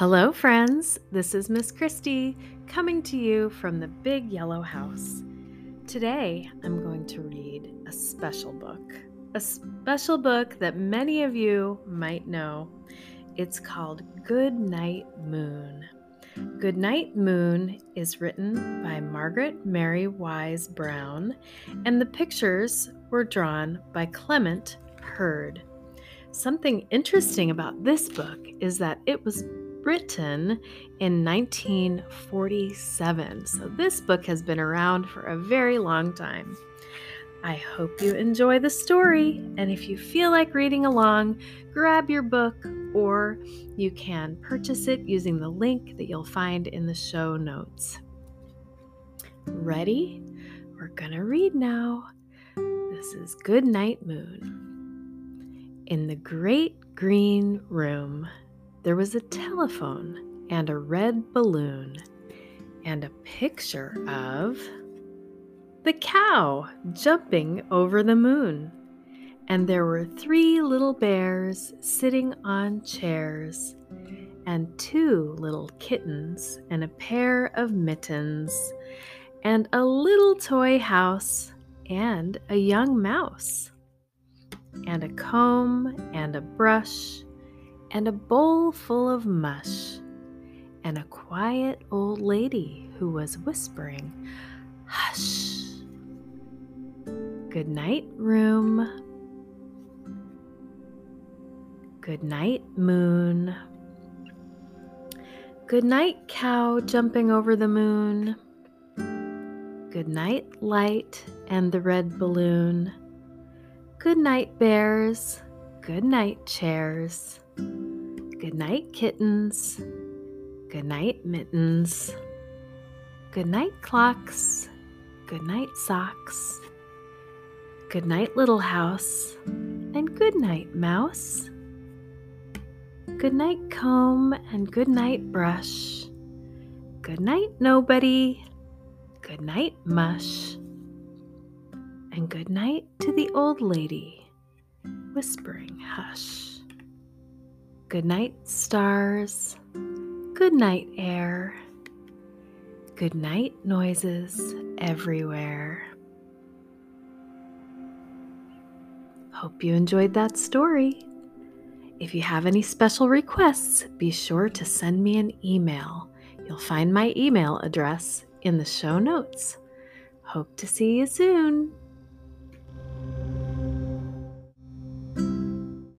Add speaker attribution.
Speaker 1: Hello, friends. This is Miss Kristi coming to you from the Big Yellow House. Today, I'm going to read a special book, a special book that many of you might know. It's called Good Night Moon. Good Night Moon is written by Margaret Mary Wise Brown, and the pictures were drawn by Clement Hurd. Something interesting about this book is that it was written in 1947. So this book has been around for a very long time. I hope you enjoy the story, and if you feel like reading along, grab your book or you can purchase it using the link that you'll find in the show notes. Ready? We're gonna read now. This is Good Night Moon. In the great green room, there was a telephone and a red balloon and a picture of the cow jumping over the moon. And there were three little bears sitting on chairs, and two little kittens, and a pair of mittens, and a little toy house, and a young mouse, and a comb, and a brush, and a bowl full of mush, and a quiet old lady who was whispering, Hush! Good night, room. Good night, moon. Good night, cow jumping over the moon. Good night, light and the red balloon. Good night, bears. Good night, chairs. Good night, kittens. Good night, mittens. Good night, clocks. Good night, socks. Good night, little house, and good night, mouse. Good night, comb, and good night, brush. Good night, nobody. Good night, mush. And good night to the old lady, whispering hush. Good night, stars. Good night, air. Good night, noises everywhere. Hope you enjoyed that story. If you have any special requests, be sure to send me an email. You'll find my email address in the show notes. Hope to see you soon.